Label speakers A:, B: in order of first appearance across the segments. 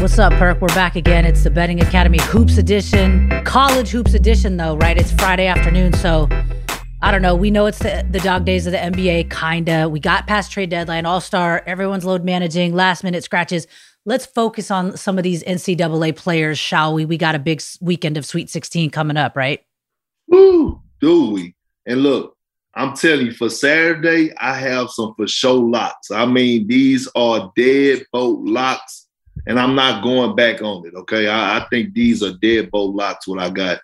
A: What's up, Perk? We're back again. It's the Betting Academy Hoops Edition, College Hoops Edition, though, right? It's Friday afternoon, so I don't know. We know it's the, the dog days of the NBA, kinda. We got past trade deadline, All Star. Everyone's load managing, last minute scratches. Let's focus on some of these NCAA players, shall we? We got a big weekend of Sweet 16 coming up, right?
B: Woo, do we? And look, I'm telling you, for Saturday, I have some for show locks. I mean, these are dead boat locks, and I'm not going back on it. Okay, I, I think these are dead boat locks. What I got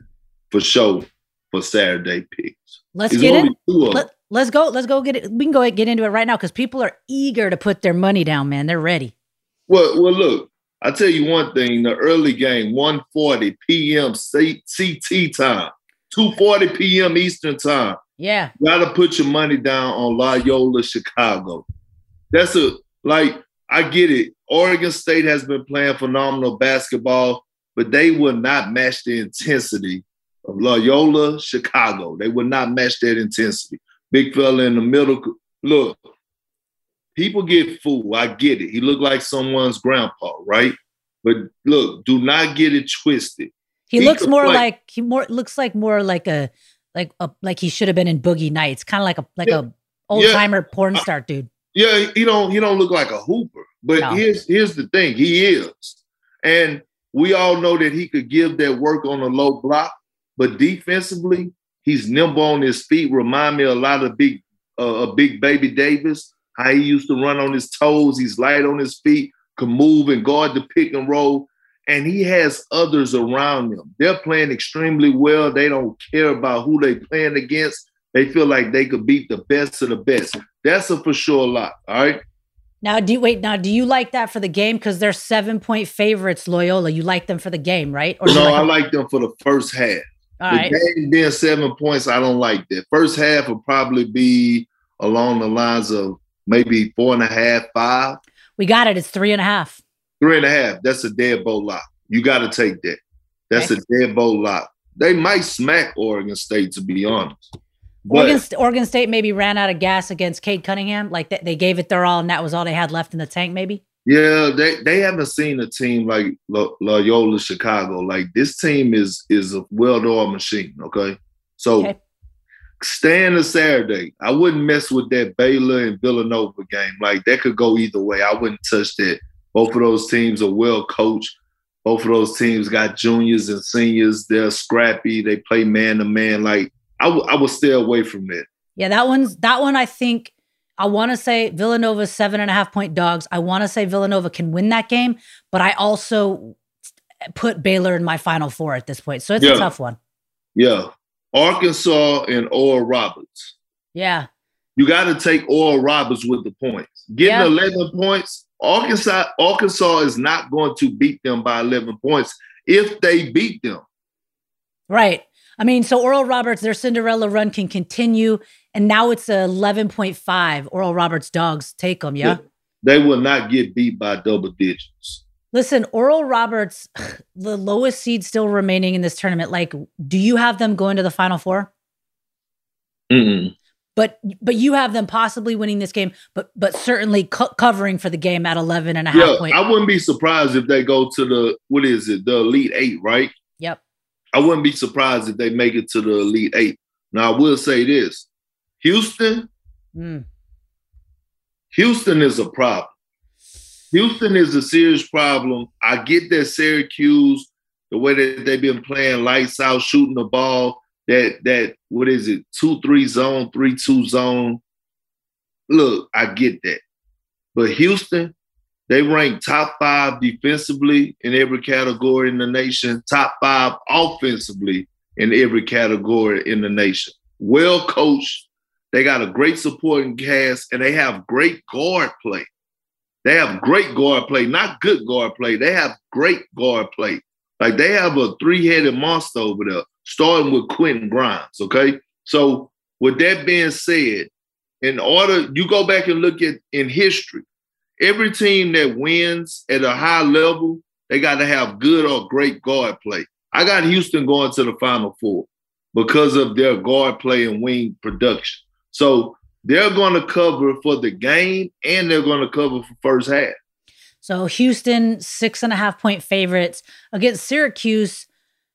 B: for show for Saturday picks.
A: Let's it's get in. Let, let's go. Let's go get it. We can go get into it right now because people are eager to put their money down. Man, they're ready.
B: Well, well, look. I tell you one thing: the early game, 1:40 p.m. CT time, 2:40 p.m. Eastern time.
A: Yeah.
B: You gotta put your money down on Loyola Chicago. That's a like I get it. Oregon State has been playing phenomenal basketball, but they will not match the intensity of Loyola Chicago. They will not match that intensity. Big fella in the middle. Look, people get fooled. I get it. He looked like someone's grandpa, right? But look, do not get it twisted.
A: He, he looks more play. like he more looks like more like a like a, like he should have been in Boogie Nights, kind of like a like yeah. a old timer yeah. porn star dude.
B: Yeah, he don't he don't look like a hooper. But no. here's here's the thing, he is, and we all know that he could give that work on a low block. But defensively, he's nimble on his feet. Remind me a lot of big uh, a big baby Davis. How he used to run on his toes. He's light on his feet, can move and guard the pick and roll and he has others around him. They're playing extremely well. They don't care about who they playing against. They feel like they could beat the best of the best. That's a for sure lot. All right.
A: Now, do you wait? Now, do you like that for the game? Because they're seven point favorites, Loyola. You like them for the game, right?
B: Or no, like I like them for the first half. All the right. game being seven points, I don't like that. First half will probably be along the lines of maybe four and a half, five.
A: We got it. It's three and a half.
B: Three and a half. That's a dead bowl lock. You got to take that. That's okay. a dead bowl lock. They might smack Oregon State, to be honest.
A: Oregon, Oregon State maybe ran out of gas against Cade Cunningham. Like they, they gave it their all, and that was all they had left in the tank. Maybe.
B: Yeah, they, they haven't seen a team like Loyola Chicago. Like this team is is a well-oiled machine. Okay, so okay. staying a Saturday, I wouldn't mess with that Baylor and Villanova game. Like that could go either way. I wouldn't touch that. Both of those teams are well coached. Both of those teams got juniors and seniors. They're scrappy. They play man to man. Like I, w- I would stay away from that.
A: Yeah, that one's that one. I think I want to say Villanova's seven and a half point dogs. I want to say Villanova can win that game, but I also put Baylor in my final four at this point. So it's yeah. a tough one.
B: Yeah, Arkansas and Oral Roberts.
A: Yeah,
B: you got to take Oral Roberts with the points. Getting yeah. eleven points Arkansas, Arkansas is not going to beat them by 11 points if they beat them.
A: Right. I mean, so Oral Roberts, their Cinderella run can continue, and now it's a 11.5. Oral Roberts dogs take them, yeah?
B: They will not get beat by double digits.
A: Listen, Oral Roberts, the lowest seed still remaining in this tournament. Like, do you have them going to the Final 4
B: Mm-mm
A: but but you have them possibly winning this game, but but certainly co- covering for the game at 11 and a half yeah, point.
B: I wouldn't be surprised if they go to the what is it, the Elite Eight, right? I wouldn't be surprised if they make it to the Elite Eight. Now I will say this: Houston, mm. Houston is a problem. Houston is a serious problem. I get that Syracuse, the way that they've been playing lights out, shooting the ball that that what is it two three zone three two zone. Look, I get that, but Houston, they rank top five defensively in every category in the nation, top five offensively in every category in the nation. Well coached, they got a great supporting cast, and they have great guard play. They have great guard play, not good guard play. They have great guard play. Like they have a three-headed monster over there starting with Quentin Grimes. Okay. So, with that being said, in order, you go back and look at in history, every team that wins at a high level, they got to have good or great guard play. I got Houston going to the Final Four because of their guard play and wing production. So they're going to cover for the game and they're going to cover for first half.
A: So Houston, six and a half point favorites against Syracuse.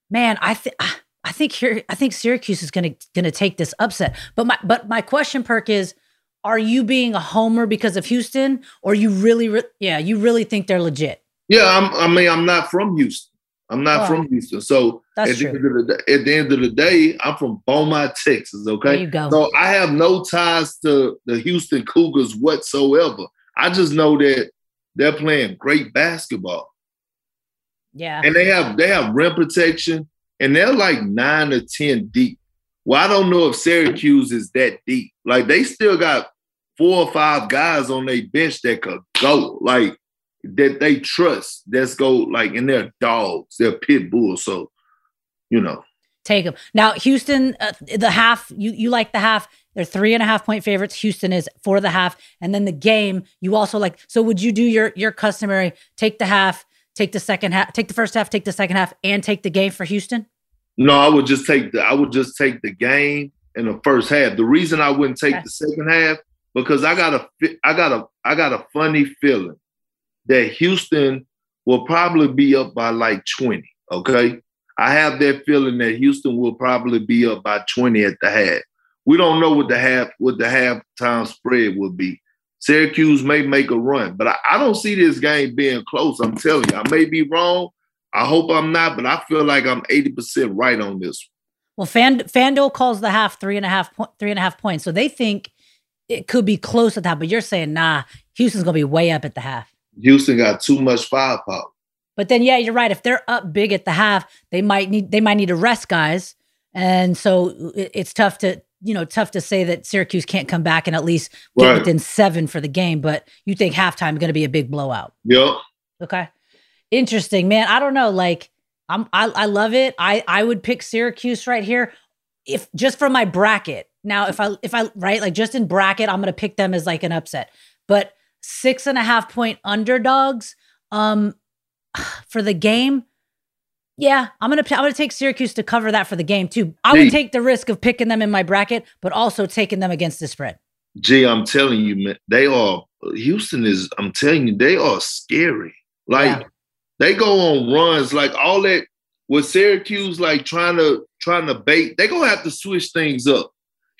A: Man, I think I think here I think Syracuse is gonna gonna take this upset. But my but my question, Perk, is are you being a homer because of Houston, or you really, re- yeah, you really think they're legit?
B: Yeah, I'm, i mean, I'm not from Houston. I'm not oh, from Houston, so at the, the, at the, end of the day, I'm from Beaumont, Texas. Okay,
A: there you go.
B: So I have no ties to the Houston Cougars whatsoever. I just know that they're playing great basketball.
A: Yeah,
B: and they have they have rim protection, and they're like nine or ten deep. Well, I don't know if Syracuse is that deep. Like they still got four or five guys on their bench that could go, like that they trust. That's go like, and they're dogs, they're pit bulls. So, you know,
A: take them now. Houston, uh, the half. You you like the half? They're three and a half point favorites. Houston is for the half, and then the game. You also like. So would you do your your customary take the half, take the second half, take the first half, take the second half, and take the game for Houston?
B: No, I would just take the I would just take the game in the first half. The reason I wouldn't take okay. the second half because I got a I got a I got a funny feeling that Houston will probably be up by like 20. Okay. I have that feeling that Houston will probably be up by 20 at the half. We don't know what the half what the halftime spread will be. Syracuse may make a run, but I, I don't see this game being close. I'm telling you, I may be wrong, I hope I'm not, but I feel like I'm 80% right on this.
A: Well, Fan, FanDuel calls the half three and a half point, three and a half points. So they think it could be close at that, but you're saying, nah, Houston's gonna be way up at the half.
B: Houston got too much firepower.
A: But then yeah, you're right. If they're up big at the half, they might need they might need to rest guys. And so it's tough to you know, tough to say that Syracuse can't come back and at least get right. within seven for the game, but you think halftime is going to be a big blowout.
B: Yep.
A: Okay. Interesting, man. I don't know. Like, I'm I, I love it. I I would pick Syracuse right here, if just for my bracket. Now, if I if I right like just in bracket, I'm gonna pick them as like an upset. But six and a half point underdogs, um, for the game. Yeah, I'm gonna I'm gonna take Syracuse to cover that for the game too. I would take the risk of picking them in my bracket, but also taking them against the spread.
B: Gee, I'm telling you, man, they are Houston is. I'm telling you, they are scary. Like yeah. They go on runs like all that with Syracuse, like trying to trying to bait. They gonna have to switch things up.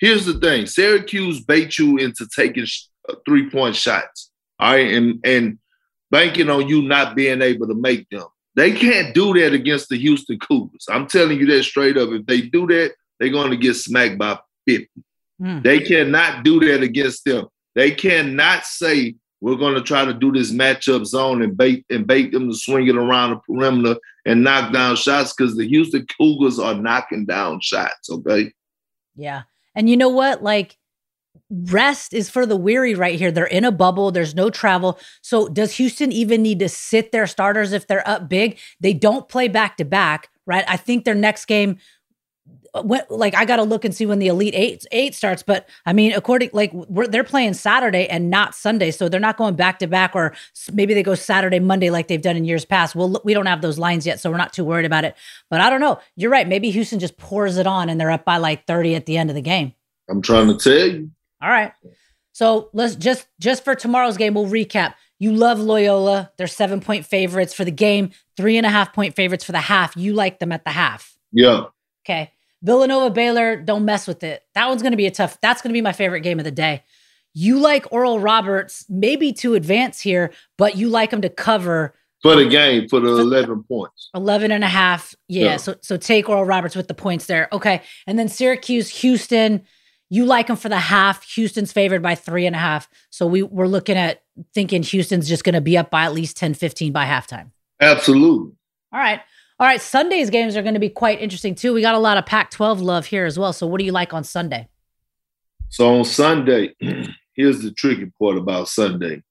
B: Here's the thing: Syracuse bait you into taking sh- uh, three point shots. All right, and and banking on you not being able to make them. They can't do that against the Houston Cougars. I'm telling you that straight up. If they do that, they're going to get smacked by 50. Mm. They cannot do that against them. They cannot say we're going to try to do this matchup zone and bait and bait them to swing it around the perimeter and knock down shots because the Houston Cougars are knocking down shots. Okay.
A: Yeah, and you know what? Like rest is for the weary right here. They're in a bubble. There's no travel. So does Houston even need to sit their starters if they're up big? They don't play back to back, right? I think their next game when, like I got to look and see when the Elite Eight eight starts. But I mean, according like they're playing Saturday and not Sunday, so they're not going back to back, or maybe they go Saturday Monday like they've done in years past. Well, we don't have those lines yet, so we're not too worried about it. But I don't know. You're right. Maybe Houston just pours it on and they're up by like thirty at the end of the game.
B: I'm trying to tell you.
A: All right. So let's just just for tomorrow's game, we'll recap. You love Loyola. They're seven point favorites for the game, three and a half point favorites for the half. You like them at the half.
B: Yeah.
A: Okay. Villanova Baylor, don't mess with it. That one's going to be a tough. That's going to be my favorite game of the day. You like Oral Roberts maybe to advance here, but you like him to cover
B: for the game for the 11 points
A: 11 and a half yeah, yeah, so so take oral roberts with the points there okay and then syracuse houston you like them for the half houston's favored by three and a half so we we're looking at thinking houston's just going to be up by at least 10 15 by halftime
B: absolutely
A: all right all right, Sunday's games are going to be quite interesting too. We got a lot of Pac 12 love here as well. So, what do you like on Sunday?
B: So, on Sunday, here's the tricky part about Sunday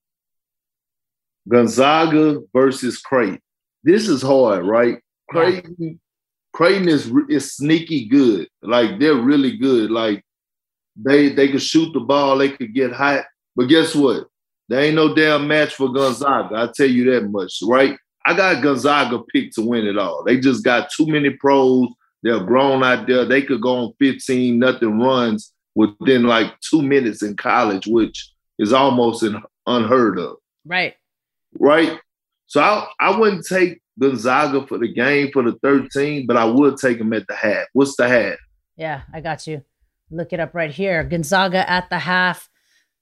B: Gonzaga versus Creighton. This is hard, right? Creighton, yeah. Creighton is, is sneaky good. Like, they're really good. Like, they they could shoot the ball, they could get hot. But guess what? There ain't no damn match for Gonzaga. I tell you that much, right? I got Gonzaga picked to win it all. They just got too many pros. They're grown out there. They could go on 15 nothing runs within like two minutes in college, which is almost unheard of.
A: Right.
B: Right. So I I wouldn't take Gonzaga for the game for the 13, but I would take him at the half. What's the half?
A: Yeah, I got you. Look it up right here. Gonzaga at the half,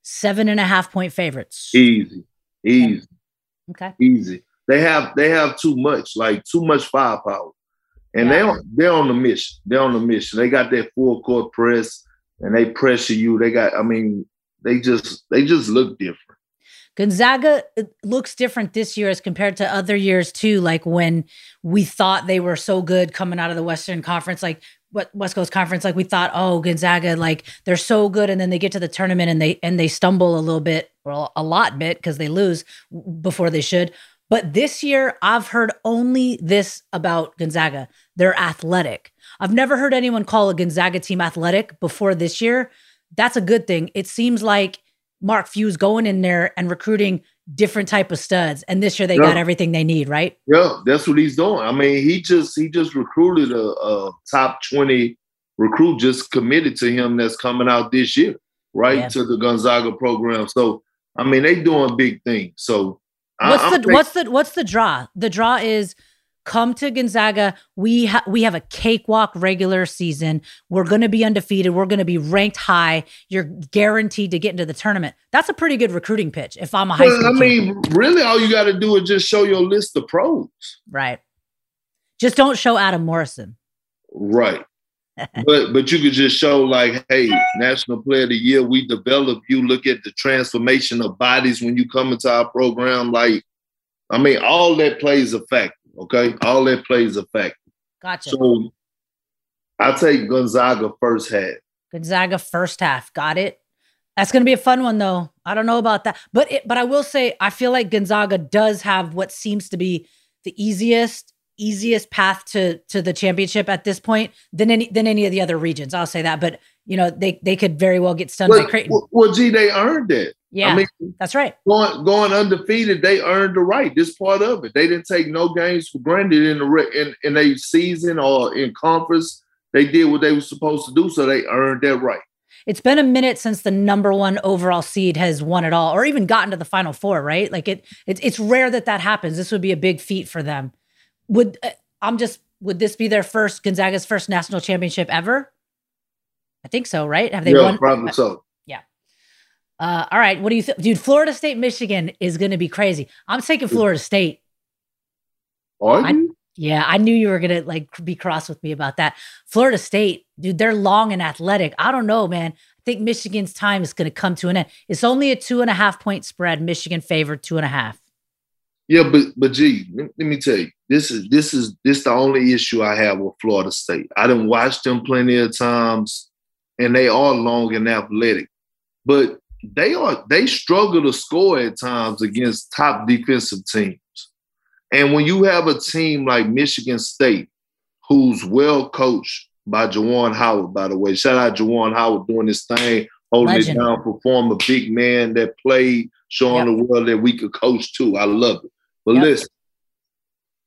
A: seven and a half point favorites.
B: Easy, easy.
A: Okay.
B: Easy. They have they have too much, like too much firepower. And yeah. they on they're on the mission. They're on the mission. They got that full court press and they pressure you. They got, I mean, they just they just look different.
A: Gonzaga looks different this year as compared to other years too. Like when we thought they were so good coming out of the Western Conference, like what West Coast Conference, like we thought, oh Gonzaga, like they're so good, and then they get to the tournament and they and they stumble a little bit, well, a lot bit because they lose before they should. But this year, I've heard only this about Gonzaga. They're athletic. I've never heard anyone call a Gonzaga team athletic before this year. That's a good thing. It seems like Mark Few's going in there and recruiting different type of studs, and this year they yeah. got everything they need, right?
B: Yeah, that's what he's doing. I mean, he just he just recruited a, a top twenty recruit, just committed to him that's coming out this year, right yeah. to the Gonzaga program. So I mean, they doing big things. So
A: what's I, the what's the what's the draw? The draw is come to Gonzaga. We ha- we have a cakewalk regular season. We're going to be undefeated. We're going to be ranked high. You're guaranteed to get into the tournament. That's a pretty good recruiting pitch. If I'm a high well,
B: school, I mean, really, all you got to do is just show your list of pros.
A: Right. Just don't show Adam Morrison.
B: Right. But but you could just show like, hey, National Player of the Year, we develop you. Look at the transformation of bodies when you come into our program. Like, I mean, all that plays a factor. Okay, all that plays a factor.
A: Gotcha.
B: So I take Gonzaga first half.
A: Gonzaga first half. Got it. That's going to be a fun one, though. I don't know about that, but it, but I will say I feel like Gonzaga does have what seems to be the easiest easiest path to to the championship at this point than any than any of the other regions. I'll say that, but you know they they could very well get stunned
B: well,
A: by Creighton.
B: Well, well, gee, they earned it.
A: Yeah, I mean, that's right.
B: Going going undefeated, they earned the right. This part of it, they didn't take no games for granted in the in in a season or in conference. They did what they were supposed to do, so they earned that right.
A: It's been a minute since the number one overall seed has won it all, or even gotten to the final four. Right? Like it, it's it's rare that that happens. This would be a big feat for them. Would uh, I'm just would this be their first Gonzaga's first national championship ever? I think so, right? Have they
B: yeah,
A: won?
B: Probably so.
A: Uh, all right, what do you think, dude? Florida State, Michigan is going to be crazy. I'm taking Florida State.
B: I,
A: yeah, I knew you were going to like be cross with me about that. Florida State, dude, they're long and athletic. I don't know, man. I think Michigan's time is going to come to an end. It's only a two and a half point spread. Michigan favored two and a half.
B: Yeah, but but gee, let, let me tell you, this is this is this the only issue I have with Florida State. I didn't watch them plenty of times, and they are long and athletic. But they are they struggle to score at times against top defensive teams. And when you have a team like Michigan State, who's well coached by Juwan Howard, by the way, shout out Juwan Howard doing this thing, holding Legend. it down for former big man that played, showing yep. the world that we could coach too. I love it. But yep. listen,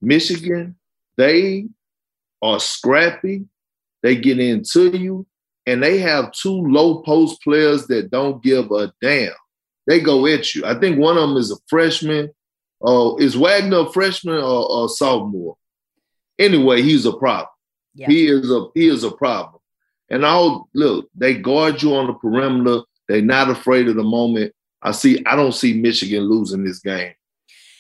B: Michigan, they are scrappy. They get into you and they have two low post players that don't give a damn. They go at you. I think one of them is a freshman. Uh, is Wagner a freshman or, a sophomore? Anyway, he's a problem. Yeah. He is a he is a problem. And I'll look, they guard you on the perimeter. They're not afraid of the moment. I see. I don't see Michigan losing this game.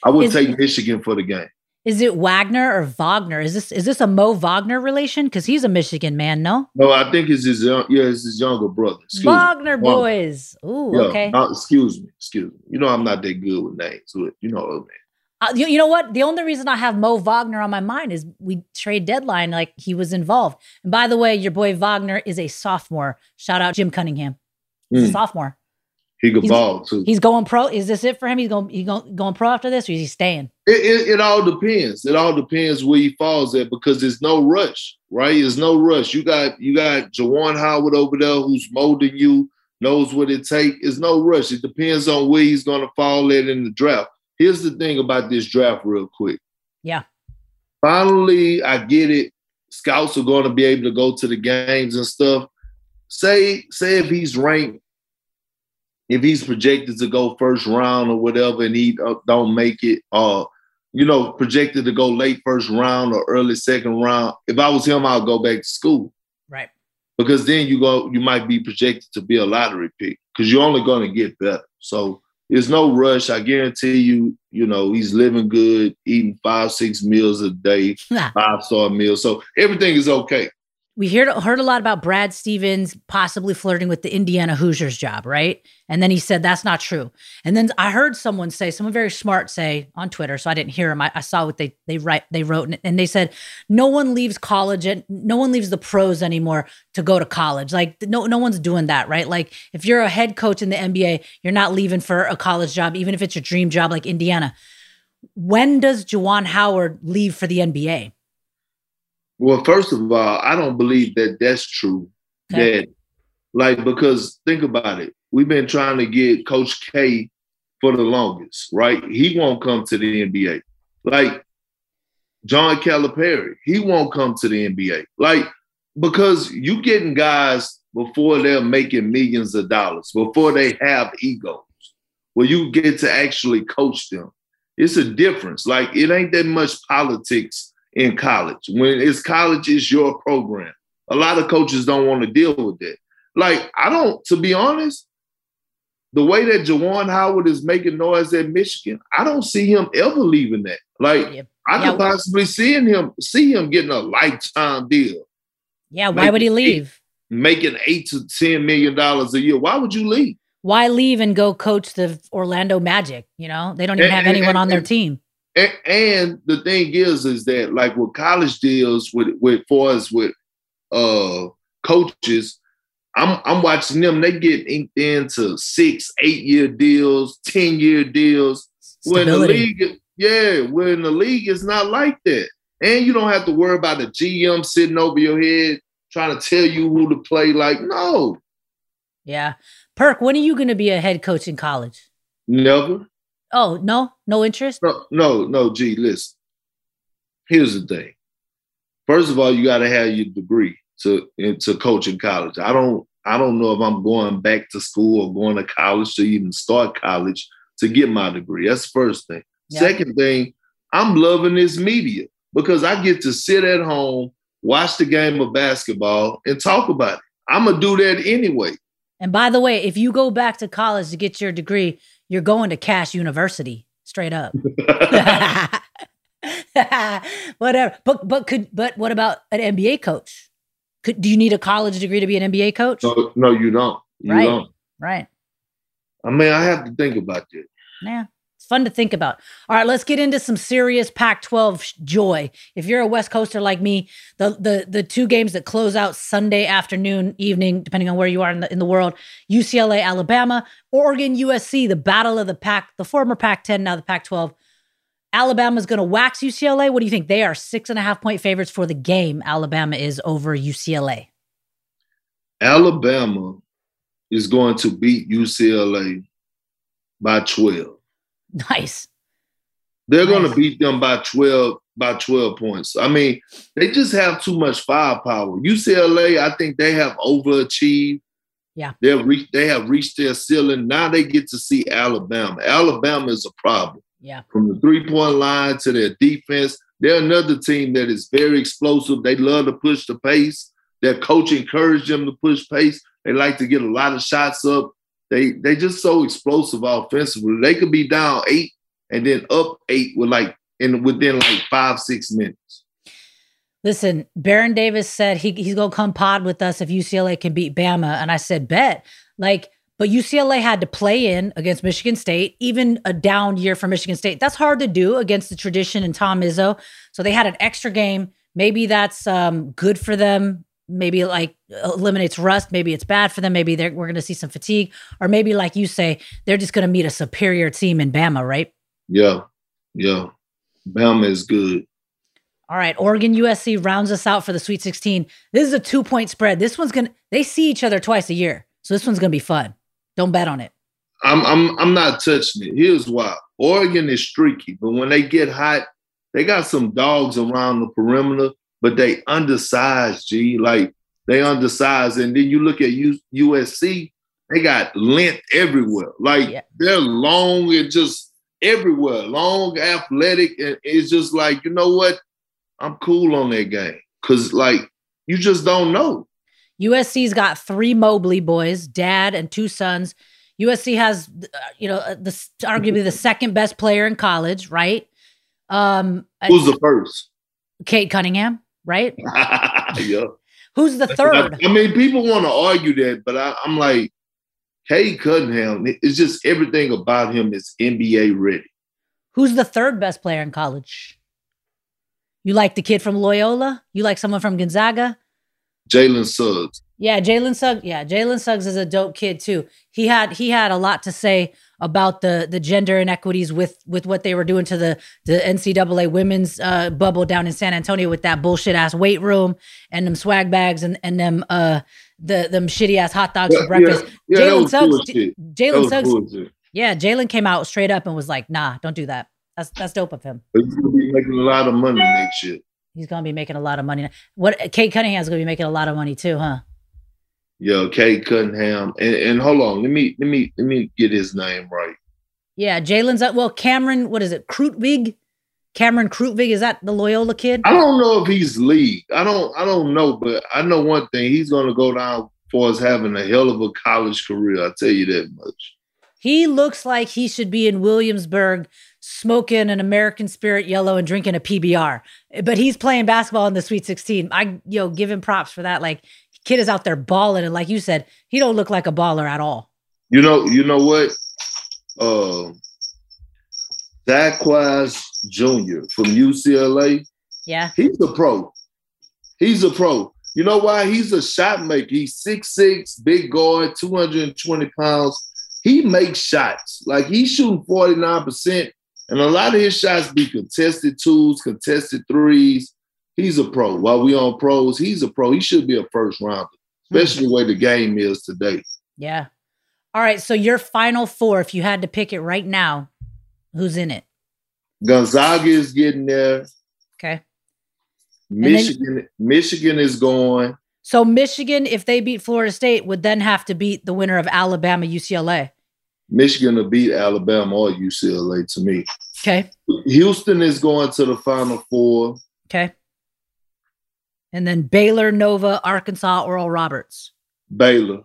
B: I would is, take Michigan for the game.
A: Is it Wagner or Wagner? Is this is this a Mo Wagner relation? Because he's a Michigan man, no?
B: No, I think it's his yeah, it's his younger brother.
A: Excuse Wagner me. boys. Ooh, yeah, okay.
B: Uh, excuse me, excuse me. You know I'm not that good with names, you know, man.
A: Uh, you, you know what? The only reason I have Mo Wagner on my mind is we trade deadline, like he was involved. And by the way, your boy Wagner is a sophomore. Shout out Jim Cunningham. He's mm. a sophomore.
B: He could ball too.
A: He's going pro. Is this it for him? He's going. He going going pro after this, or is he staying?
B: It, it, it, all depends. It all depends where he falls at because there's no rush, right? There's no rush. You got you got Juwan Howard over there who's molding you, knows what it takes. It's no rush. It depends on where he's going to fall at in the draft. Here's the thing about this draft, real quick.
A: Yeah.
B: Finally, I get it. Scouts are going to be able to go to the games and stuff. Say say if he's ranked if he's projected to go first round or whatever and he don't make it, uh, you know, projected to go late first round or early second round. If I was him, I'd go back to school.
A: Right.
B: Because then you go, you might be projected to be a lottery pick because you're only going to get better. So there's no rush. I guarantee you, you know, he's living good, eating five, six meals a day, five star meals. So everything is okay
A: we heard heard a lot about Brad Stevens possibly flirting with the Indiana Hoosiers job, right? And then he said that's not true. And then I heard someone say, someone very smart say on Twitter, so I didn't hear him. I, I saw what they they write they wrote, and they said no one leaves college and no one leaves the pros anymore to go to college. Like no no one's doing that, right? Like if you're a head coach in the NBA, you're not leaving for a college job, even if it's your dream job like Indiana. When does Juwan Howard leave for the NBA?
B: Well, first of all, I don't believe that that's true. Okay. That, like, because think about it. We've been trying to get Coach K for the longest, right? He won't come to the NBA. Like, John Calipari, he won't come to the NBA. Like, because you getting guys before they're making millions of dollars, before they have egos, where you get to actually coach them. It's a difference. Like, it ain't that much politics in college. When it's college, it's your program. A lot of coaches don't want to deal with that. Like, I don't, to be honest, the way that Juwan Howard is making noise at Michigan, I don't see him ever leaving that. Like, yeah. I could possibly see him see him getting a lifetime deal.
A: Yeah, why would he leave?
B: Eight, making eight to ten million dollars a year. Why would you leave?
A: Why leave and go coach the Orlando Magic? You know, they don't even and, have anyone and, on their team.
B: And, and, the thing is, is that like what college deals, with with for us with uh coaches, I'm I'm watching them. They get inked into six, eight year deals, ten year deals. Stability. When the league, yeah, when the league is not like that, and you don't have to worry about the GM sitting over your head trying to tell you who to play. Like, no.
A: Yeah, Perk. When are you going to be a head coach in college?
B: Never.
A: Oh no, no interest.
B: No, no, no. Gee, listen. Here's the thing. First of all, you got to have your degree to to coach in college. I don't. I don't know if I'm going back to school or going to college to even start college to get my degree. That's the first thing. Second thing, I'm loving this media because I get to sit at home, watch the game of basketball, and talk about it. I'm gonna do that anyway.
A: And by the way, if you go back to college to get your degree, you're going to Cash University straight up. Whatever. But but could but what about an NBA coach? Could do you need a college degree to be an NBA coach?
B: No, no, you don't. You
A: right.
B: Don't.
A: Right.
B: I mean, I have to think about that.
A: Yeah. Fun to think about. All right, let's get into some serious Pac-12 joy. If you're a West Coaster like me, the the the two games that close out Sunday afternoon, evening, depending on where you are in the in the world, UCLA, Alabama, Oregon, USC, the battle of the Pac, the former Pac-10, now the Pac-12. Alabama's going to wax UCLA. What do you think? They are six and a half point favorites for the game. Alabama is over UCLA.
B: Alabama is going to beat UCLA by 12.
A: Nice.
B: They're nice. going to beat them by 12 by 12 points. I mean, they just have too much firepower. UCLA, I think they have overachieved.
A: Yeah.
B: They've reached they have reached their ceiling. Now they get to see Alabama. Alabama is a problem.
A: Yeah.
B: From the three-point line to their defense. They're another team that is very explosive. They love to push the pace. Their coach encouraged them to push pace. They like to get a lot of shots up. They they just so explosive offensively. They could be down eight and then up eight with like in within like five six minutes.
A: Listen, Baron Davis said he, he's gonna come pod with us if UCLA can beat Bama, and I said bet. Like, but UCLA had to play in against Michigan State, even a down year for Michigan State. That's hard to do against the tradition and Tom Izzo. So they had an extra game. Maybe that's um, good for them maybe like eliminates rust. Maybe it's bad for them. Maybe we're going to see some fatigue, or maybe like you say, they're just going to meet a superior team in Bama, right?
B: Yeah, yeah. Bama is good.
A: All right, Oregon USC rounds us out for the Sweet 16. This is a two point spread. This one's gonna they see each other twice a year, so this one's gonna be fun. Don't bet on it.
B: I'm I'm I'm not touching it. Here's why: Oregon is streaky, but when they get hot, they got some dogs around the perimeter but they undersized, G. Like they undersized. And then you look at U- USC, they got length everywhere. Like yeah. they're long and just everywhere, long, athletic, and it's just like you know what? I'm cool on that game because like you just don't know.
A: USC's got three Mobley boys, dad and two sons. USC has, uh, you know, uh, the arguably the second best player in college, right?
B: Um, Who's the first?
A: Cade Cunningham, right?
B: yeah.
A: Who's the third?
B: I mean, people want to argue that, but I, am like, Cade Cunningham. It's just everything about him is NBA ready.
A: Who's the third best player in college? You like the kid from Loyola? You like someone from Gonzaga?
B: Jalen Suggs.
A: Yeah, Jalen Suggs. Yeah, Jalen Suggs is a dope kid too. He had he had a lot to say about the the gender inequities with with what they were doing to the the NCAA women's uh, bubble down in San Antonio with that bullshit ass weight room and them swag bags and and them uh the them shitty ass hot dogs yeah, for breakfast. Yeah, yeah, Jalen Suggs. Jalen Suggs. Yeah, Jalen came out straight up and was like, "Nah, don't do that. That's that's dope of him."
B: He's gonna be making a lot of money next year.
A: He's gonna be making a lot of money. What Cade Cunningham's gonna be making a lot of money too, huh?
B: Yo, Cade Cunningham, and, and hold on, let me let me let me get his name right.
A: Yeah, Jalen's up. well, Cameron. What is it, Krutwig? Cameron Krutwig is that the Loyola kid?
B: I don't know if he's league. I don't I don't know, but I know one thing: he's going to go down for us having a hell of a college career. I tell you that much.
A: He looks like he should be in Williamsburg smoking an American Spirit Yellow and drinking a PBR. But he's playing basketball in the Sweet 16. I you know give him props for that. Like kid is out there balling, and like you said, he don't look like a baller at all.
B: You know, you know what? Uh, Jaquez Jr. from UCLA.
A: Yeah,
B: he's a pro. He's a pro. You know why? He's a shot maker. He's six six, big guard, 220 pounds. He makes shots. Like he's shooting 49%. And a lot of his shots be contested twos, contested threes. He's a pro. While we on pros, he's a pro. He should be a first rounder, hmm. especially the way the game is today.
A: Yeah. All right. So your final four, if you had to pick it right now, who's in it?
B: Gonzaga is getting there.
A: Okay.
B: Michigan, then, Michigan is going.
A: So Michigan, if they beat Florida State, would then have to beat the winner of Alabama UCLA.
B: Michigan will beat Alabama or UCLA to me.
A: Okay.
B: Houston is going to the Final Four.
A: Okay. And then Baylor, Nova, Arkansas, Oral Roberts.
B: Baylor.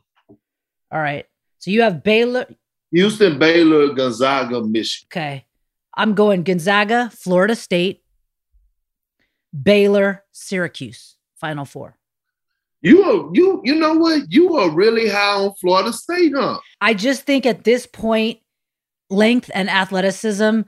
A: All right. So you have Baylor.
B: Houston, Baylor, Gonzaga, Michigan.
A: Okay. I'm going Gonzaga, Florida State, Baylor, Syracuse. Final four.
B: You are you you know what? You are really high on Florida State, huh?
A: I just think at this point, length and athleticism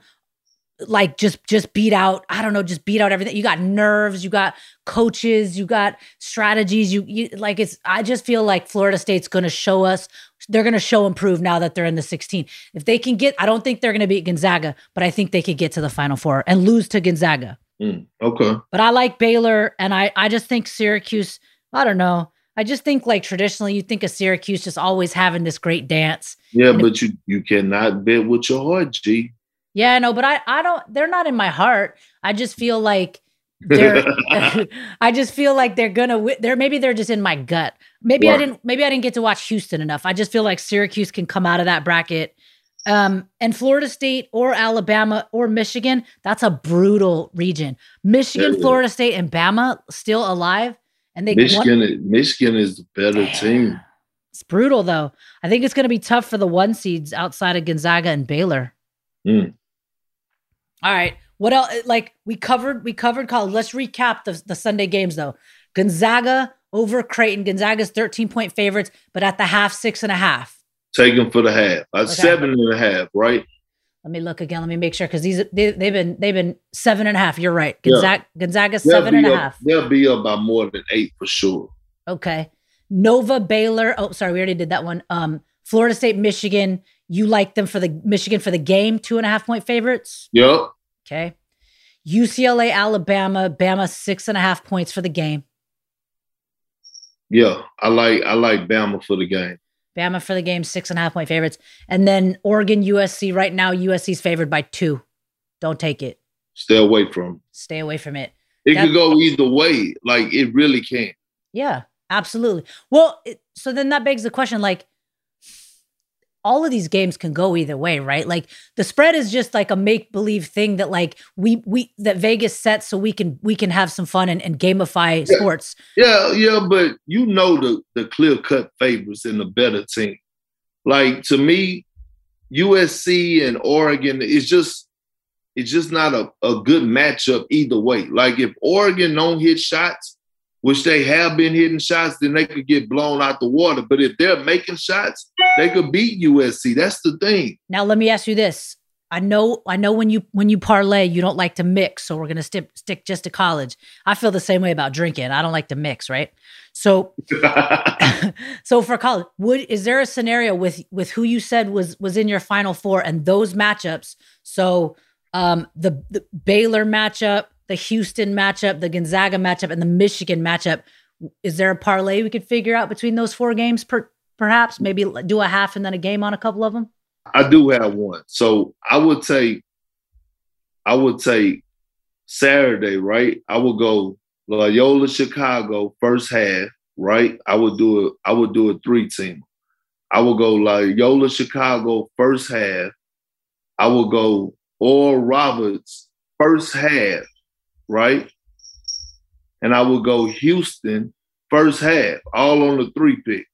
A: like just just beat out i don't know just beat out everything you got nerves you got coaches you got strategies you, you like it's i just feel like florida state's going to show us they're going to show improve now that they're in the 16 if they can get i don't think they're going to beat gonzaga but i think they could get to the final four and lose to gonzaga
B: mm, okay
A: but i like baylor and i i just think syracuse I don't know. I just think like traditionally you think of Syracuse just always having this great dance.
B: Yeah, but you you cannot bet with your heart, G.
A: Yeah, no, but I I don't they're not in my heart. I just feel like they're I just feel like they're gonna they're maybe they're just in my gut. Maybe I didn't maybe I didn't get to watch Houston enough. I just feel like Syracuse can come out of that bracket. Um, and Florida State or Alabama or Michigan, that's a brutal region. Michigan, yeah. Florida State, and Bama still alive. And they
B: Michigan, won- Michigan is the better team.
A: It's brutal though. I think it's going to be tough for the one seeds outside of Gonzaga and Baylor.
B: Mm.
A: All right. What else? Like we covered, we covered college. Let's recap the, the Sunday games though. Gonzaga over Creighton. Gonzaga's 13 point favorites, but at the half, six and a half.
B: Take them for the half. Uh, okay. Seven and a half, right?
A: Let me look again. Let me make sure because these they, have been they've been seven and a half. You're right. Gonzaga, yeah. Gonzaga seven and a half.
B: They'll be up by more than eight for sure.
A: Okay. Nova Baylor. Oh, sorry, we already did that one. Um, Florida State, Michigan. You like them for the Michigan for the game, two and a half point favorites.
B: Yep.
A: Okay. UCLA, Alabama, Bama six and a half points for the game.
B: Yeah, I like I like Bama for the game.
A: Bama for the game, six and a half point favorites. And then Oregon, USC. Right now, USC's favored by two. Don't take it.
B: Stay away from.
A: Stay away from it.
B: It that, could go either way. Like it really can.
A: Yeah, absolutely. Well, it, so then that begs the question: like, all of these games can go either way, right? Like the spread is just like a make believe thing that like we we that Vegas sets so we can we can have some fun and, and gamify
B: yeah.
A: sports.
B: Yeah, yeah, but you know the the clear cut favorites and the better team. Like to me, USC and Oregon is just it's just not a, a good matchup either way. Like if Oregon don't hit shots, which they have been hitting shots, then they could get blown out the water. But if they're making shots, they could beat USC. That's the thing.
A: Now let me ask you this. I know I know when you when you parlay, you don't like to mix, so we're gonna stick stick just to college. I feel the same way about drinking. I don't like to mix, right? So so for college, would is there a scenario with with who you said was was in your final four and those matchups? So um the, the Baylor matchup, the Houston matchup, the Gonzaga matchup, and the Michigan matchup. Is there a parlay we could figure out between those four games? Per, perhaps maybe do a half and then a game on a couple of them.
B: I do have one. So I would take, I would take Saturday, right? I would go Loyola Chicago first half, right? I would do it. I would do a three team. I would go Loyola Chicago first half. I would go Oral Roberts first half right? And I would go Houston first half, all on the three pick.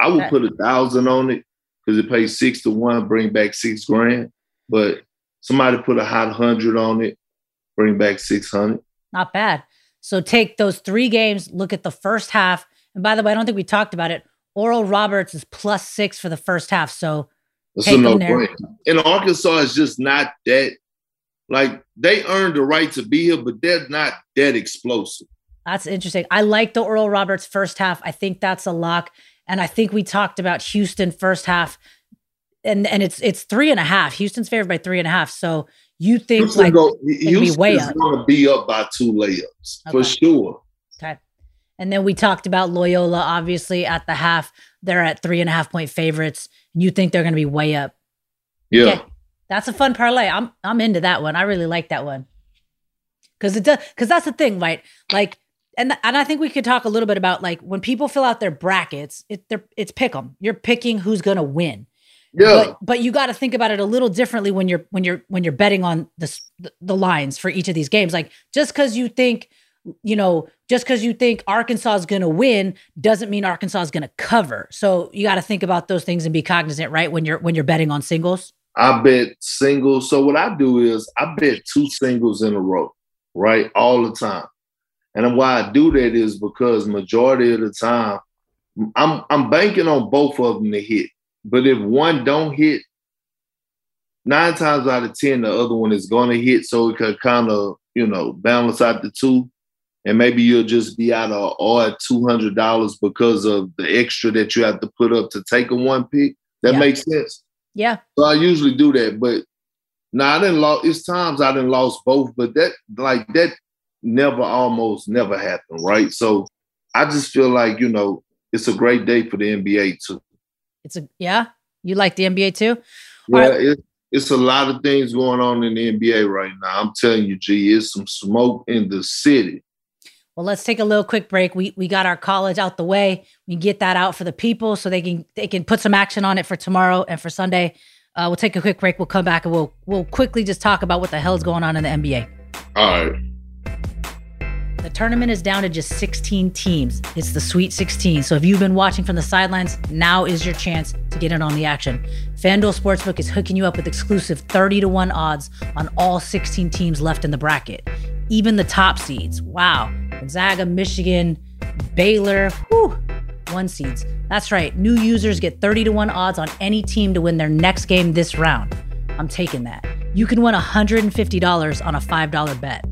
B: I would put a thousand on it because it pays six to one, bring back six grand. But somebody put a hot hundred on it, bring back six hundred.
A: Not bad. So take those three games, look at the first half. And by the way, I don't think we talked about it. Oral Roberts is plus six for the first half. So
B: that's a no brainer. And Arkansas is just not that like they earned the right to be here, but they're not that explosive.
A: That's interesting. I like the Oral Roberts first half. I think that's a lock. And I think we talked about Houston first half. And and it's it's three and a half. Houston's favored by three and a half. So you think Houston like go,
B: Houston way is going to be up by two layups okay. for sure.
A: Okay. And then we talked about Loyola, obviously at the half. They're at three and a half point favorites. And you think they're going to be way up.
B: Yeah. Okay.
A: That's a fun parlay. I'm I'm into that one. I really like that one. Cause it does because that's the thing, right? Like and and I think we could talk a little bit about like when people fill out their brackets, it it's pick them. You're picking who's gonna win.
B: Yeah.
A: But, but you got to think about it a little differently when you're when you're when you're betting on the the lines for each of these games. Like just because you think you know, just because you think Arkansas is going to win doesn't mean Arkansas is going to cover. So you got to think about those things and be cognizant, right? When you're when you're betting on singles.
B: I bet singles. So what I do is I bet two singles in a row, right? All the time. And why I do that is because majority of the time I'm I'm banking on both of them to hit. But if one don't hit, nine times out of ten, the other one is gonna hit. So it could kind of, you know, balance out the two. And maybe you'll just be out of odd two hundred dollars because of the extra that you have to put up to take a one pick. That yeah. makes sense.
A: Yeah.
B: So I usually do that, but now nah, I didn't lost. It's times I didn't lost both, but that like that never almost never happened, right? So I just feel like you know it's a great day for the NBA too.
A: It's a yeah. You like the NBA too?
B: Yeah, right. it, it's a lot of things going on in the NBA right now. I'm telling you, G, it's some smoke in the city.
A: Well, let's take a little quick break. We we got our college out the way. We get that out for the people so they can they can put some action on it for tomorrow and for Sunday. Uh, we'll take a quick break. We'll come back and we'll we'll quickly just talk about what the hell is going on in the NBA.
B: All right.
A: The tournament is down to just 16 teams. It's the Sweet 16. So if you've been watching from the sidelines, now is your chance to get in on the action. FanDuel Sportsbook is hooking you up with exclusive 30 to 1 odds on all 16 teams left in the bracket. Even the top seeds. Wow. Gonzaga, Michigan, Baylor, whew, one seeds. That's right. New users get 30 to 1 odds on any team to win their next game this round. I'm taking that. You can win $150 on a $5 bet.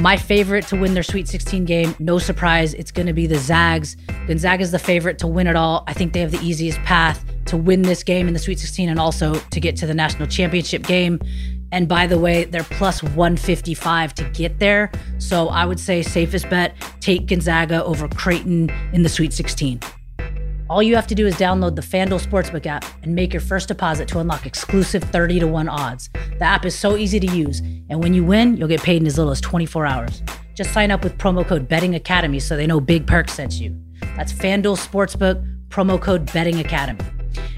A: My favorite to win their Sweet 16 game, no surprise, it's going to be the Zags. Gonzaga is the favorite to win it all. I think they have the easiest path to win this game in the Sweet 16 and also to get to the national championship game. And by the way, they're plus 155 to get there. So I would say safest bet, take Gonzaga over Creighton in the Sweet 16. All you have to do is download the FanDuel Sportsbook app and make your first deposit to unlock exclusive 30 to 1 odds. The app is so easy to use, and when you win, you'll get paid in as little as 24 hours. Just sign up with promo code Betting Academy so they know Big Perk sent you. That's FanDuel Sportsbook, promo code Betting Academy.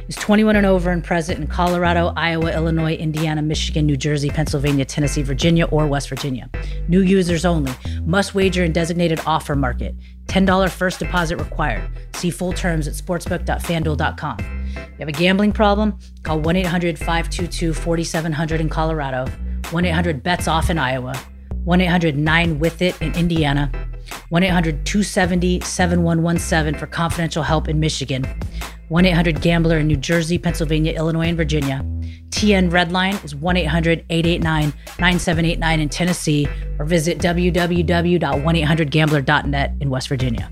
A: is 21 and over and present in Colorado, Iowa, Illinois, Indiana, Michigan, New Jersey, Pennsylvania, Tennessee, Virginia, or West Virginia. New users only. Must wager in designated offer market. $10 first deposit required. See full terms at sportsbook.fanduel.com. You have a gambling problem? Call 1 800 522 4700 in Colorado, 1 800 BETS OFF in Iowa, 1 800 9 with it in Indiana, 1 800 270 7117 for confidential help in Michigan, 1 800 Gambler in New Jersey, Pennsylvania, Illinois, and Virginia. TN Redline is 1 800 889 9789 in Tennessee, or visit www.1800gambler.net in West Virginia.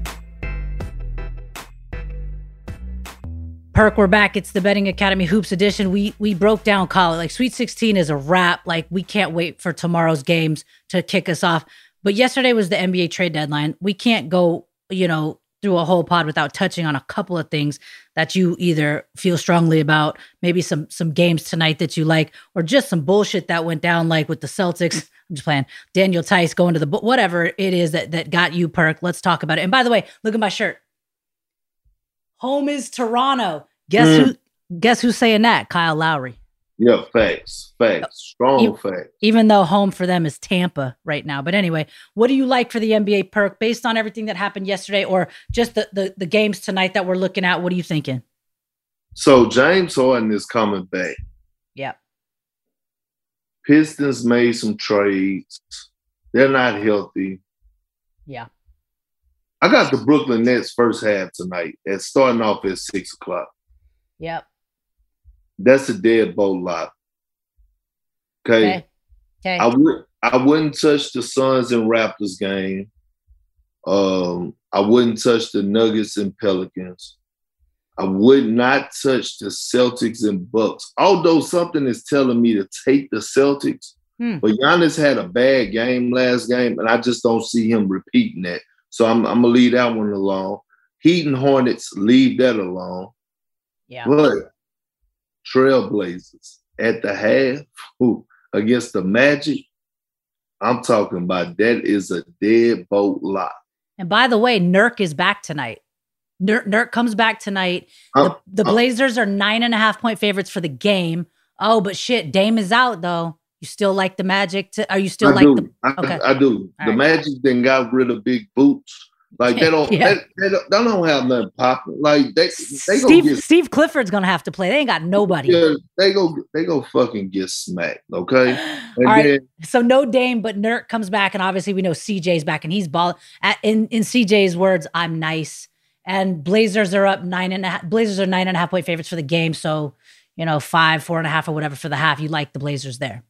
A: Perk, we're back. It's the Betting Academy Hoops edition. We we broke down college. Like Sweet 16 is a wrap. Like we can't wait for tomorrow's games to kick us off. But yesterday was the NBA trade deadline. We can't go, you know, through a whole pod without touching on a couple of things that you either feel strongly about, maybe some some games tonight that you like, or just some bullshit that went down, like with the Celtics. I'm just playing. Daniel Theis going to the whatever it is that that got you perk. Let's talk about it. And by the way, look at my shirt. Home is Toronto. Guess mm. who? Guess who's saying that? Kyle Lowry.
B: Yeah, facts, facts, strong you, facts.
A: Even though home for them is Tampa right now, but anyway, what do you like for the NBA perk based on everything that happened yesterday, or just the the, the games tonight that we're looking at? What are you thinking?
B: So James Harden is coming back.
A: Yep.
B: Pistons made some trades. They're not healthy.
A: Yeah.
B: I got the Brooklyn Nets first half tonight. It's starting off at six o'clock.
A: Yep.
B: That's a dead boat lot. Okay. okay. okay. I would I wouldn't touch the Suns and Raptors game. Um, I wouldn't touch the Nuggets and Pelicans. I would not touch the Celtics and Bucks. Although something is telling me to take the Celtics, hmm. but Giannis had a bad game last game, and I just don't see him repeating that. So I'm, I'm gonna leave that one alone. Heat and Hornets, leave that alone.
A: Yeah.
B: But Trailblazers at the half who, against the Magic, I'm talking about that is a dead boat lot.
A: And by the way, Nurk is back tonight. Nurk, Nurk comes back tonight. The, the Blazers are nine and a half point favorites for the game. Oh, but shit, Dame is out though. You still like the Magic? To, are you still I like
B: do.
A: the?
B: Okay. I, I do. All the right. Magic then got rid of big boots. Like they don't, yeah. they, they, don't, they don't have nothing popping. Like they, they
A: Steve, get, Steve Clifford's gonna have to play. They ain't got nobody.
B: Yeah, they go, they go fucking get smacked. Okay.
A: And All right. Then, so no Dame, but Nurk comes back, and obviously we know CJ's back, and he's ball. At, in in CJ's words, I'm nice. And Blazers are up nine and a half. Blazers are nine and a half point favorites for the game. So you know five, four and a half, or whatever for the half. You like the Blazers there?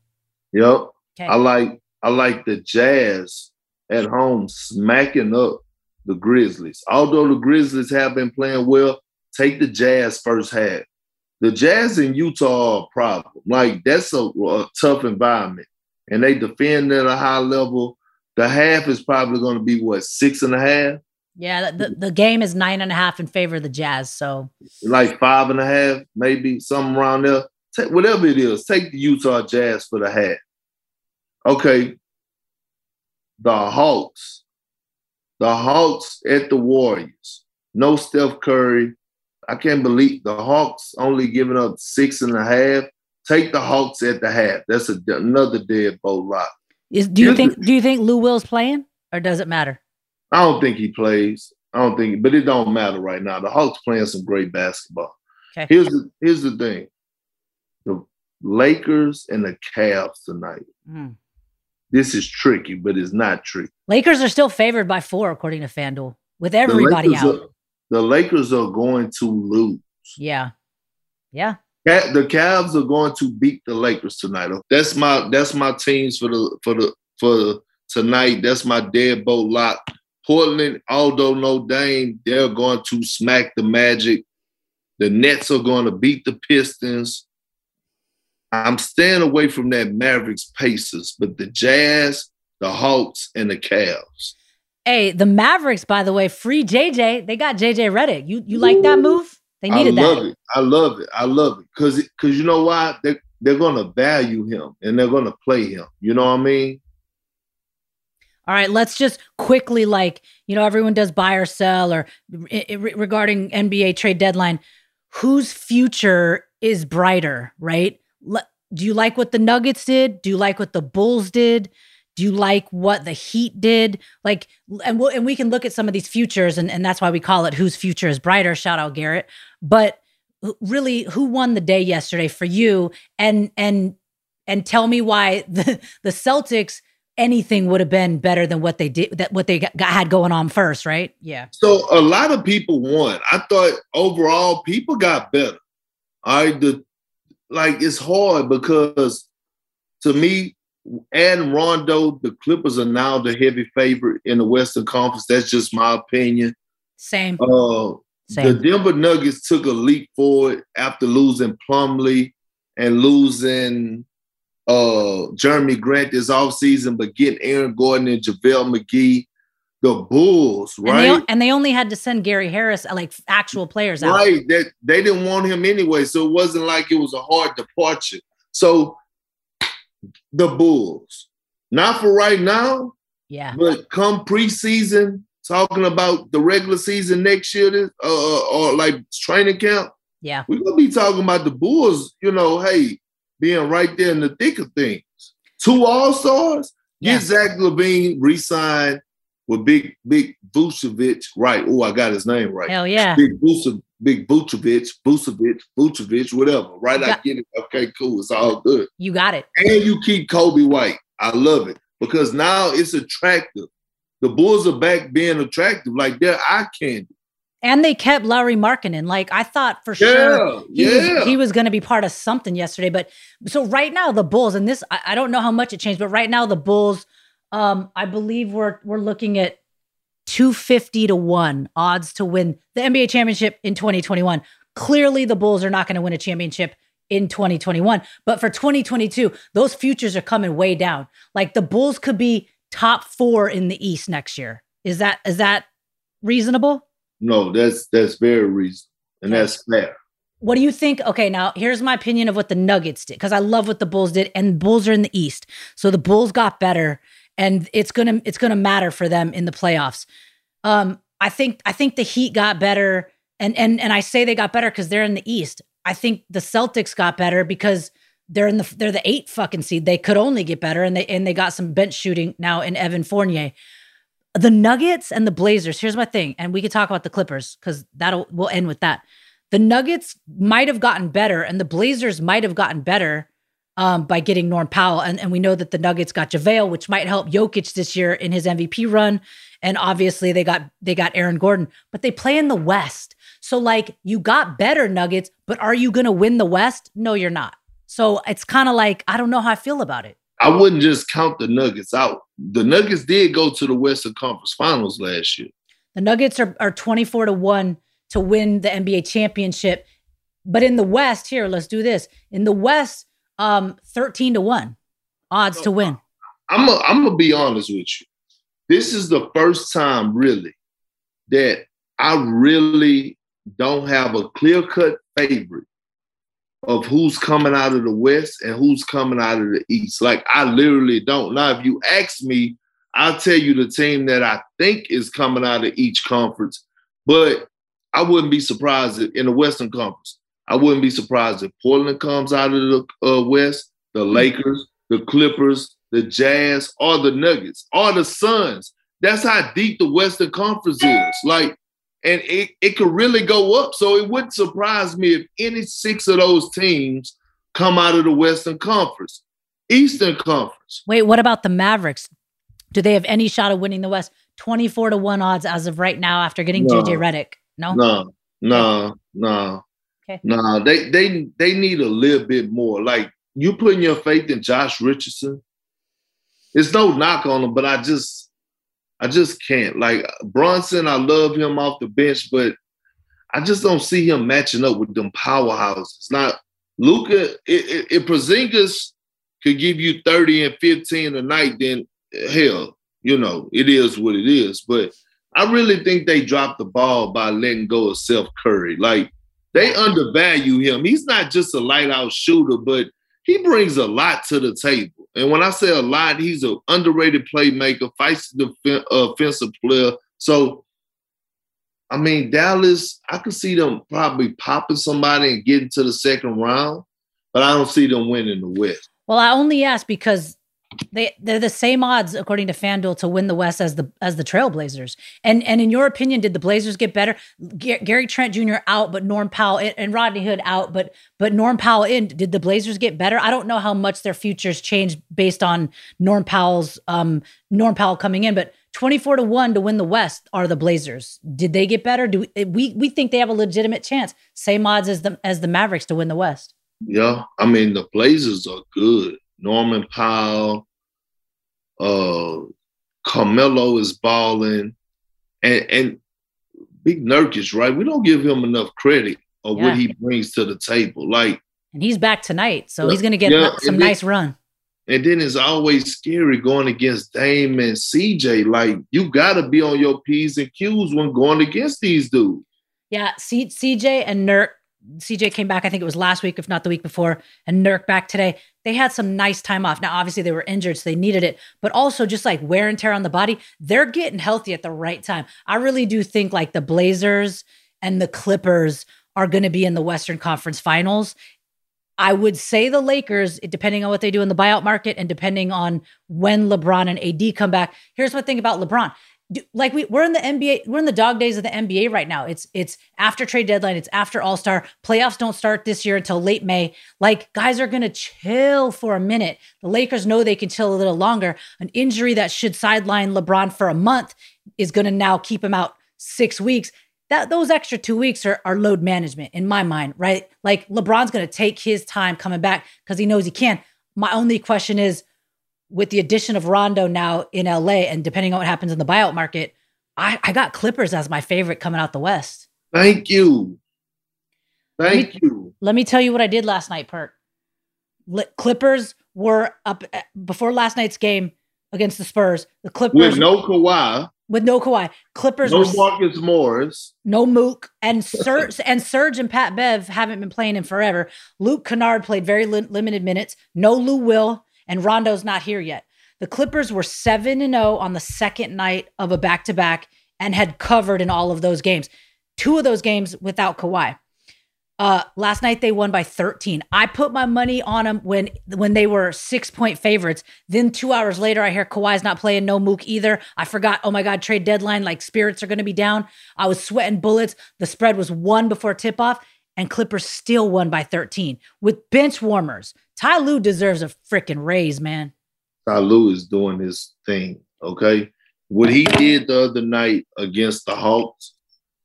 B: Yep. Okay. I like I like the Jazz at home smacking up the Grizzlies. Although the Grizzlies have been playing well, take the Jazz first half. The Jazz in Utah are a problem. Like that's a, a tough environment, and they defend at a high level. The half is probably going to be what six and a half.
A: Yeah, the, the game is nine and a half in favor of the Jazz. So
B: like five and a half, maybe something around there. Take, whatever it is, take the Utah Jazz for the half. Okay, the Hawks the Hawks at the Warriors. No Steph Curry. I can't believe the Hawks only giving up six and a half. Take the Hawks at the half. That's a, another dead boat lock.
A: Is, do you think? Do you think Lou Will's playing, or does it matter?
B: I don't think he plays. I don't think, but it don't matter right now. The Hawks playing some great basketball. Okay. Here's the here's the thing: the Lakers and the Cavs tonight. Mm this is tricky, but it's not tricky.
A: Lakers are still favored by four, according to FanDuel, with everybody
B: the
A: out.
B: Are, the Lakers are going to lose.
A: Yeah. Yeah.
B: The Cavs are going to beat the Lakers tonight. That's my that's my teams for the for the for tonight. That's my deadbolt lock. Portland, although no Dame, they're going to smack the Magic. The Nets are going to beat the Pistons. I'm staying away from that Mavericks Pacers, but the Jazz, the Hawks, and the Cavs.
A: Hey, the Mavericks, by the way, free JJ. They got JJ Redick. You you like that move? They needed
B: I love
A: that.
B: It. I love it. I love it. Cause cause you know why? They they're gonna value him and they're gonna play him. You know what I mean?
A: All right, let's just quickly like, you know, everyone does buy or sell or regarding NBA trade deadline whose future is brighter, right? Do you like what the Nuggets did? Do you like what the Bulls did? Do you like what the Heat did? Like, and we'll, and we can look at some of these futures, and, and that's why we call it whose future is brighter. Shout out Garrett. But really, who won the day yesterday for you? And and and tell me why the the Celtics anything would have been better than what they did that what they got, had going on first, right? Yeah.
B: So a lot of people won. I thought overall people got better. All right, the like it's hard because to me and Rondo, the Clippers are now the heavy favorite in the Western Conference. That's just my opinion.
A: Same.
B: Uh, Same. The Denver Nuggets took a leap forward after losing Plumlee and losing uh, Jerami Grant this offseason, but getting Aaron Gordon and JaVale McGee. The Bulls, right?
A: And they, and they, only had to send Gary Harris, uh, like actual players out.
B: Right. That they didn't want him anyway. So it wasn't like it was a hard departure. So the Bulls. Not for right now.
A: Yeah.
B: But come preseason, talking about the regular season next year, uh, uh, or like training camp.
A: Yeah.
B: We're gonna be talking about the Bulls, you know, hey, being right there in the thick of things. Two all-stars, get yeah. Zach LaVine re-signed with Big Big Vucevic. Right. Oh, I got his name right.
A: Hell yeah.
B: Big Vucevic, Big Vucevic, Vucevic, Vucevic, whatever. Right. I get it. Okay, cool. It's all good.
A: You got it.
B: And you keep Coby White. I love it because now it's attractive. The Bulls are back being attractive. Like they're eye candy.
A: And they kept Lauri Markkanen. Like I thought for yeah, sure he yeah. was, he was going to be part of something yesterday. But so right now the Bulls and this I, I don't know how much it changed, but right now the Bulls um, I believe we're we're looking at 250 to 1 odds to win the NBA championship in 2021. Clearly the Bulls are not going to win a championship in 2021, but for 2022, those futures are coming way down. Like the Bulls could be top 4 in the East next year. Is that is that reasonable?
B: No, that's that's very reasonable. And that's fair.
A: What do you think? Okay, now here's my opinion of what the Nuggets did because I love what the Bulls did, and Bulls are in the East, so the Bulls got better and it's gonna it's gonna matter for them in the playoffs. Um, I think I think the Heat got better, and and and I say they got better because they're in the East. I think the Celtics got better because they're in the they're the eight fucking seed. They could only get better, and they and they got some bench shooting now in Evan Fournier. The Nuggets and the Blazers. Here's my thing, and we could talk about the Clippers because that'll we'll end with that. The Nuggets might have gotten better, and the Blazers might have gotten better um, by getting Norm Powell. And, and we know that the Nuggets got JaVale, which might help Jokic this year in his MVP run. And obviously they got they got Aaron Gordon, but they play in the West. So like you got better Nuggets, but are you gonna win the West? No, you're not. So it's kind of like I don't know how I feel about it.
B: I wouldn't just count the Nuggets out. The Nuggets did go to the Western Conference Finals last year.
A: The Nuggets are, are 24 to 1 to win the NBA championship. But in the West, here, let's do this. In the West, um 13 to 1 odds to win.
B: I'm a, I'm gonna be honest with you. This is the first time really that I really don't have a clear-cut favorite of who's coming out of the West and who's coming out of the East. Like I literally don't. Now, if you ask me, I'll tell you the team that I think is coming out of each conference, but I wouldn't be surprised in the Western Conference. I wouldn't be surprised if Portland comes out of the uh, West, the hmm. Lakers, the Clippers, the Jazz, or the Nuggets, or the Suns. That's how deep the Western Conference is. Like, and it, it could really go up. So it wouldn't surprise me if any six of those teams come out of the Western Conference. Eastern Conference.
A: Wait, what about the Mavericks? Do they have any shot of winning the West? 24 to 1 odds as of right now after getting no, JJ Redick. No?
B: No, no, no. Okay. Nah, they they they need a little bit more. Like you putting your faith in Josh Richardson. It's no knock on him, but I just I just can't. Like Brunson, I love him off the bench, but I just don't see him matching up with them powerhouses. Not Luka, if Porzingis could give you 30 and 15 a night, then hell, you know, it is what it is. But I really think they dropped the ball by letting go of Seth Curry. Like they undervalue him. He's not just a light out shooter, but he brings a lot to the table. And when I say a lot, he's an underrated playmaker, feisty offensive player. So I mean, Dallas, I could see them probably popping somebody and getting to the second round, but I don't see them winning the West.
A: Well, I only ask because they they're the same odds according to FanDuel to win the West as the as the Trailblazers. And and in your opinion, did the Blazers get better? Gary Trent Jr. out, but Norm Powell in, and Rodney Hood out, but but Norm Powell in. Did the Blazers get better? I don't know how much their futures changed based on Norm Powell's um Norm Powell coming in, but 24 to 1 to win the West are the Blazers. Did they get better? Do we we, we think they have a legitimate chance? Same odds as the as the Mavericks to win the West.
B: Yeah, I mean the Blazers are good. Norman Powell, uh, Carmelo is balling, and and Big Nurkic, right? We don't give him enough credit of yeah. what he brings to the table. Like,
A: and he's back tonight, so he's going to get yeah, some nice then, run.
B: And then it's always scary going against Dame and CJ. Like, you got to be on your p's and q's when going against these dudes.
A: Yeah, C- CJ and Nurk CJ came back, I think it was last week, if not the week before, and Nurk back today. They had some nice time off. Now, obviously, they were injured, so they needed it, but also just like wear and tear on the body, they're getting healthy at the right time. I really do think like the Blazers and the Clippers are going to be in the Western Conference Finals. I would say the Lakers, depending on what they do in the buyout market and depending on when LeBron and AD come back. Here's one thing about LeBron like we we're in the NBA, we're in the dog days of the NBA right now. It's it's after trade deadline, it's after All Star. Playoffs don't start this year until late May. Like guys are gonna chill for a minute. The Lakers know they can chill a little longer. An injury that should sideline LeBron for a month is gonna now keep him out six weeks. That those extra two weeks are, are load management in my mind, right? Like LeBron's gonna take his time coming back because he knows he can. My only question is with the addition of Rondo now in LA, and depending on what happens in the buyout market, I, I got Clippers as my favorite coming out the West.
B: Thank you. Thank
A: let me,
B: you.
A: Let me tell you what I did last night, Perk. Clippers were up eh, before last night's game against the Spurs. The Clippers
B: with no Kawhi.
A: With no Kawhi, Clippers.
B: No Marcus Morris.
A: No Mook and Serge and Serge and Pat Bev haven't been playing in forever. Luke Kennard played very li- limited minutes. No Lou Will and Rondo's not here yet. The Clippers were 7 and 0 on the second night of a back to back and had covered in all of those games. Two of those games without Kawhi. Uh, last night they won by 13. I put my money on them when when they were six point favorites. Then two hours later, I hear Kawhi's not playing, no Mook either. I forgot. Oh my God, trade deadline. Like spirits are going to be down. I was sweating bullets. The spread was one before tip off, and Clippers still won by 13 with bench warmers. Ty Lue deserves a freaking raise, man.
B: Ty Lue is doing his thing, okay? What he did the other night against the Hawks,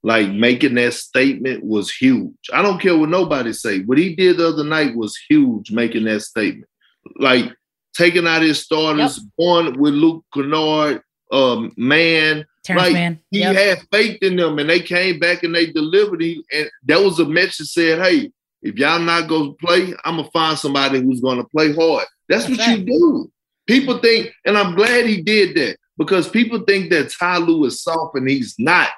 B: like making that statement was huge. I don't care what nobody say. What he did the other night was huge, making that statement. Like taking out his starters, yep. going with Luke Kennard, um, man.
A: Terance
B: like
A: Mann.
B: he yep. had faith in them, and they came back and they delivered. He, and that was a message said, "Hey, if y'all not gonna play, I'm gonna find somebody who's gonna play hard. That's, That's what right. you do. People think, and I'm glad he did that because people think that Ty Lue is soft and he's not.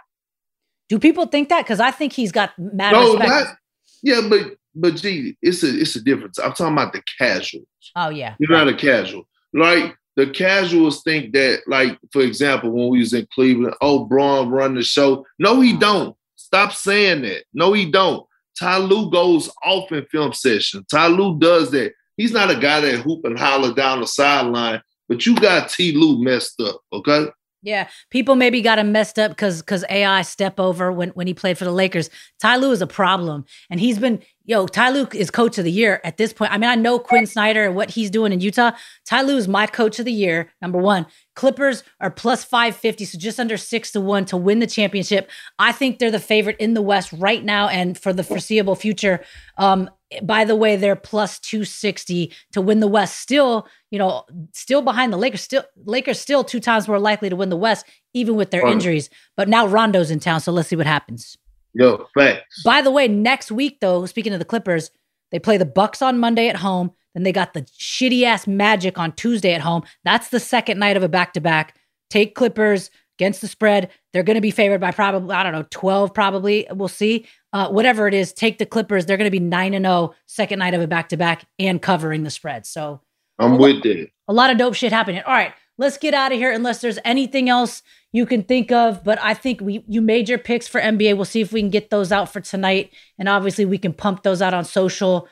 A: Do people think that? Because I think he's got mad no, respect. Not,
B: yeah, but but gee, it's a it's a difference. I'm talking about the casuals.
A: Oh yeah,
B: you're right. not a casual. Like the casuals think that, like for example, when we was in Cleveland, oh Braun run the show. No, he mm-hmm. don't. Stop saying that. No, he don't. Ty Lue goes off in film session. Ty Lue does that. He's not a guy that hoop and holler down the sideline, but you got Ty Lue messed up, okay?
A: Yeah, people maybe got him messed up because because AI step over when when he played for the Lakers. Ty Lue is a problem, and he's been yo. Ty Lue is coach of the year at this point. I mean, I know Quin Snyder and what he's doing in Utah. Ty Lue is my coach of the year, number one. Clippers are plus five fifty, so just under six to one to win the championship. I think they're the favorite in the West right now and for the foreseeable future. Um, by the way, they're plus 260 to win the West. Still, you know, still behind the Lakers. Still, Lakers still two times more likely to win the West, even with their injuries. But now Rondo's in town, so let's see what happens.
B: Yo, facts.
A: By the way, next week though, speaking of the Clippers, they play the Bucks on Monday at home. Then they got the shitty ass Magic on Tuesday at home. That's the second night of a back to back. Take Clippers against the spread. They're going to be favored by probably, I don't know, 12 probably. We'll see. Uh, whatever it is, take the Clippers. They're going to be 9 and 0 second night of a back to back and covering the spread. So
B: I'm with it.
A: A lot of dope shit happening. All right, let's get out of here unless there's anything else you can think of. But I think we you made your picks for NBA. We'll see if we can get those out for tonight, and obviously we can pump those out on social.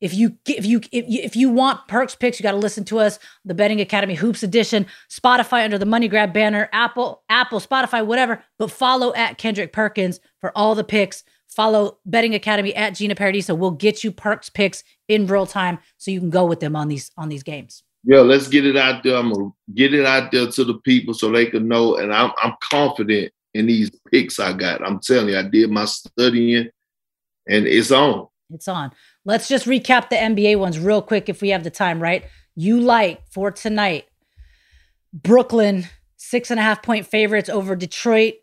A: If you if you if you, if you want perks picks, you got to listen to us. The Betting Academy Hoops Edition, Spotify under the Money Grab banner, Apple, Apple, Spotify, whatever. But follow at Kendrick Perkins for all the picks. Follow Betting Academy at Gina Paradiso. We'll get you perks picks in real time so you can go with them on these on these games.
B: Yeah, let's get it out there. I'm gonna get it out there to the people so they can know. And I'm I'm confident in these picks I got. I'm telling you, I did my studying, and it's on.
A: It's on. Let's just recap the NBA ones real quick if we have the time. Right, you like for tonight, Brooklyn six and a half point favorites over Detroit.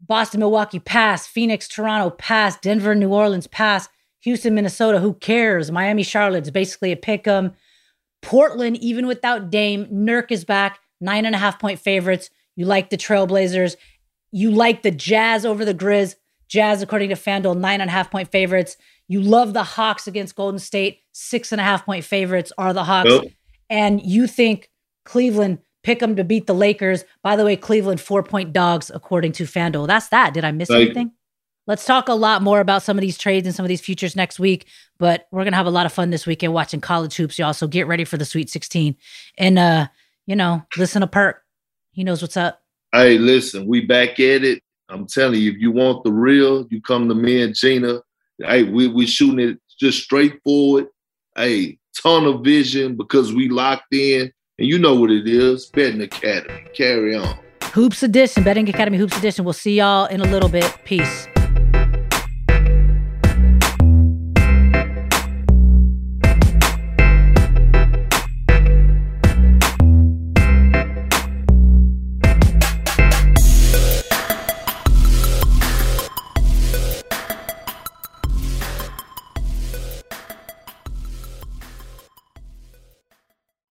A: Boston, Milwaukee, pass. Phoenix, Toronto, pass. Denver, New Orleans, pass. Houston, Minnesota, who cares? Miami, Charlotte's basically a pick 'em. Portland, even without Dame, Nurk is back, nine and a half point favorites. You like the Trailblazers. You like the Jazz over the Grizz. Jazz, according to FanDuel, nine and a half point favorites. You love the Hawks against Golden State. Six and a half point favorites are the Hawks. And you think Cleveland pick them to beat the Lakers. By the way, Cleveland four point dogs according to FanDuel. That's that. Did I miss anything? Let's talk a lot more about some of these trades and some of these futures next week. But we're gonna have a lot of fun this weekend watching college hoops, y'all. So get ready for the Sweet 16. And uh, you know, listen to Perk. He knows what's up.
B: Hey, listen, we back at it. I'm telling you, if you want the real, you come to me and Gina. Hey, we we shooting it just straightforward. Hey, ton of vision because we locked in. And you know what it is, Betting Academy. Carry on.
A: Hoops Edition, Betting Academy Hoops Edition. We'll see y'all in a little bit. Peace.